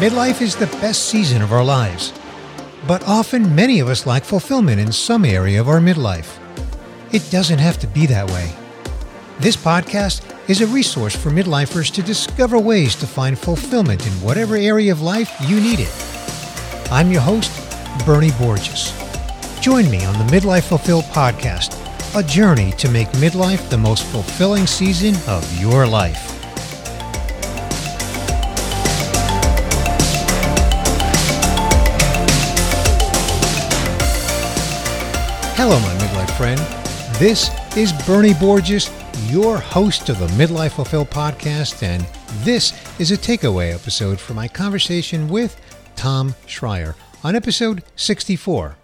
Midlife is the best season of our lives, but often many of us lack fulfillment in some area of our midlife. It doesn't have to be that way. This podcast is a resource for midlifers to discover ways to find fulfillment in whatever area of life you need it. I'm your host, Bernie Borges. Join me on the Midlife Fulfilled podcast, a journey to make midlife the most fulfilling season of your life. Hello, my midlife friend. This is Bernie Borges, your host of the Midlife Fulfill podcast, and this is a takeaway episode from my conversation with Tom Schreier on episode 64.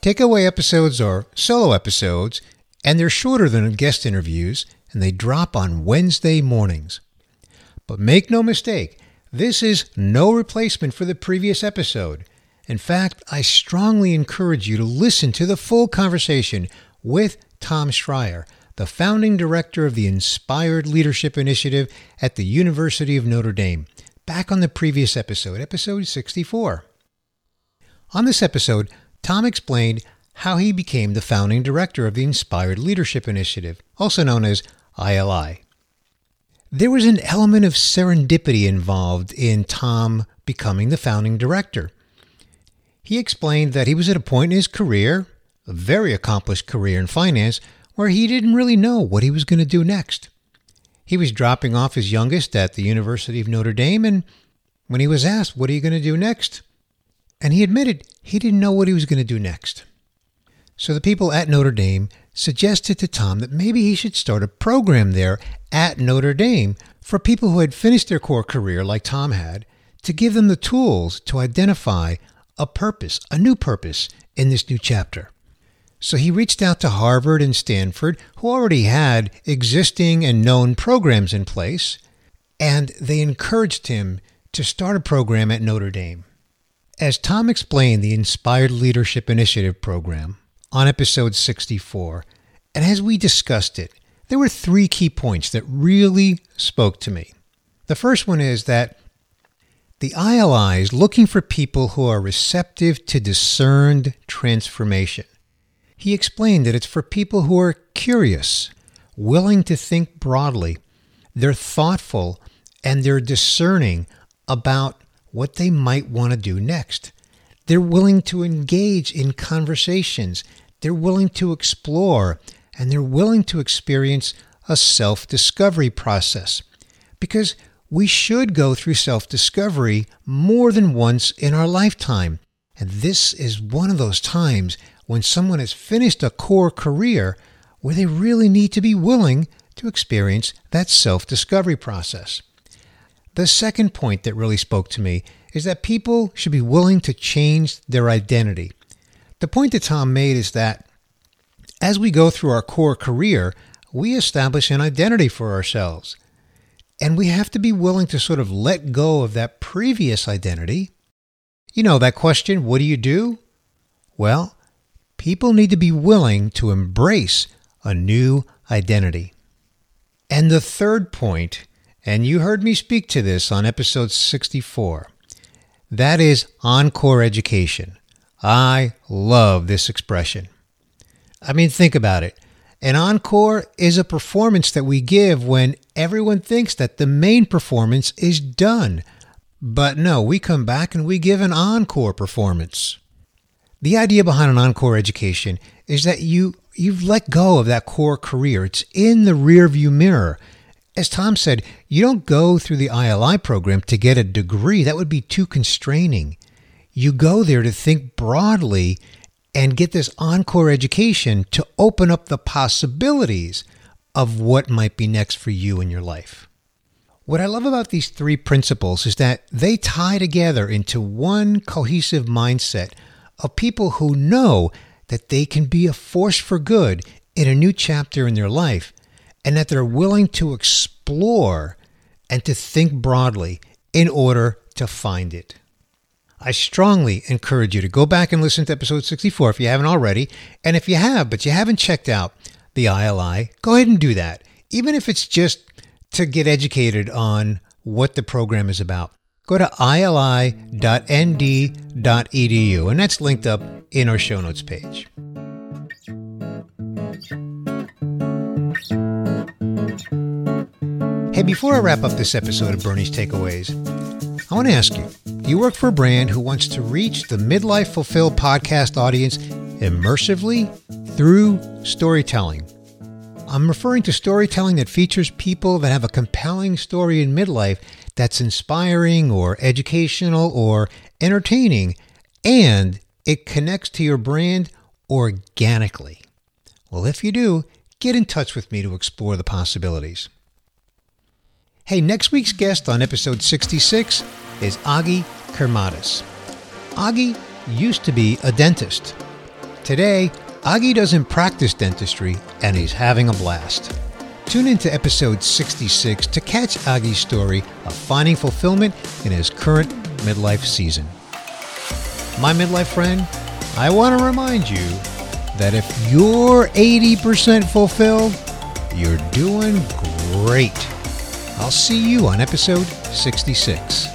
Takeaway episodes are solo episodes, and they're shorter than guest interviews, and they drop on Wednesday mornings. But make no mistake, this is no replacement for the previous episode. In fact, I strongly encourage you to listen to the full conversation with Tom Schreier, the founding director of the Inspired Leadership Initiative at the University of Notre Dame, back on the previous episode, episode 64. On this episode, Tom explained how he became the founding director of the Inspired Leadership Initiative, also known as ILI. There was an element of serendipity involved in Tom becoming the founding director. He explained that he was at a point in his career, a very accomplished career in finance, where he didn't really know what he was going to do next. He was dropping off his youngest at the University of Notre Dame, and when he was asked, What are you going to do next? and he admitted he didn't know what he was going to do next. So the people at Notre Dame suggested to Tom that maybe he should start a program there at Notre Dame for people who had finished their core career like Tom had to give them the tools to identify a purpose, a new purpose in this new chapter. So he reached out to Harvard and Stanford, who already had existing and known programs in place, and they encouraged him to start a program at Notre Dame. As Tom explained the Inspired Leadership Initiative program on episode 64, and as we discussed it, there were three key points that really spoke to me. The first one is that the ILI is looking for people who are receptive to discerned transformation. He explained that it's for people who are curious, willing to think broadly, they're thoughtful, and they're discerning about what they might want to do next. They're willing to engage in conversations, they're willing to explore, and they're willing to experience a self discovery process. Because we should go through self discovery more than once in our lifetime. And this is one of those times when someone has finished a core career where they really need to be willing to experience that self discovery process. The second point that really spoke to me is that people should be willing to change their identity. The point that Tom made is that as we go through our core career, we establish an identity for ourselves. And we have to be willing to sort of let go of that previous identity. You know, that question, what do you do? Well, people need to be willing to embrace a new identity. And the third point, and you heard me speak to this on episode 64, that is encore education. I love this expression. I mean, think about it. An encore is a performance that we give when everyone thinks that the main performance is done. But no, we come back and we give an encore performance. The idea behind an encore education is that you you've let go of that core career. It's in the rearview mirror. As Tom said, you don't go through the ILI program to get a degree. That would be too constraining. You go there to think broadly and get this encore education to open up the possibilities of what might be next for you in your life. What I love about these three principles is that they tie together into one cohesive mindset of people who know that they can be a force for good in a new chapter in their life and that they're willing to explore and to think broadly in order to find it. I strongly encourage you to go back and listen to episode 64 if you haven't already. And if you have, but you haven't checked out the ILI, go ahead and do that, even if it's just to get educated on what the program is about. go to ili.nd.edu, and that's linked up in our show notes page. Hey, before I wrap up this episode of Bernie's Takeaways, I want to ask you you work for a brand who wants to reach the Midlife Fulfilled podcast audience immersively through storytelling. I'm referring to storytelling that features people that have a compelling story in midlife that's inspiring or educational or entertaining, and it connects to your brand organically. Well, if you do, get in touch with me to explore the possibilities. Hey, next week's guest on episode 66 is Agi Kermatis. Agi used to be a dentist. Today, Agi doesn't practice dentistry and he's having a blast. Tune in to episode 66 to catch Agi's story of finding fulfillment in his current midlife season. My midlife friend, I want to remind you that if you're 80% fulfilled, you're doing great. I'll see you on episode 66.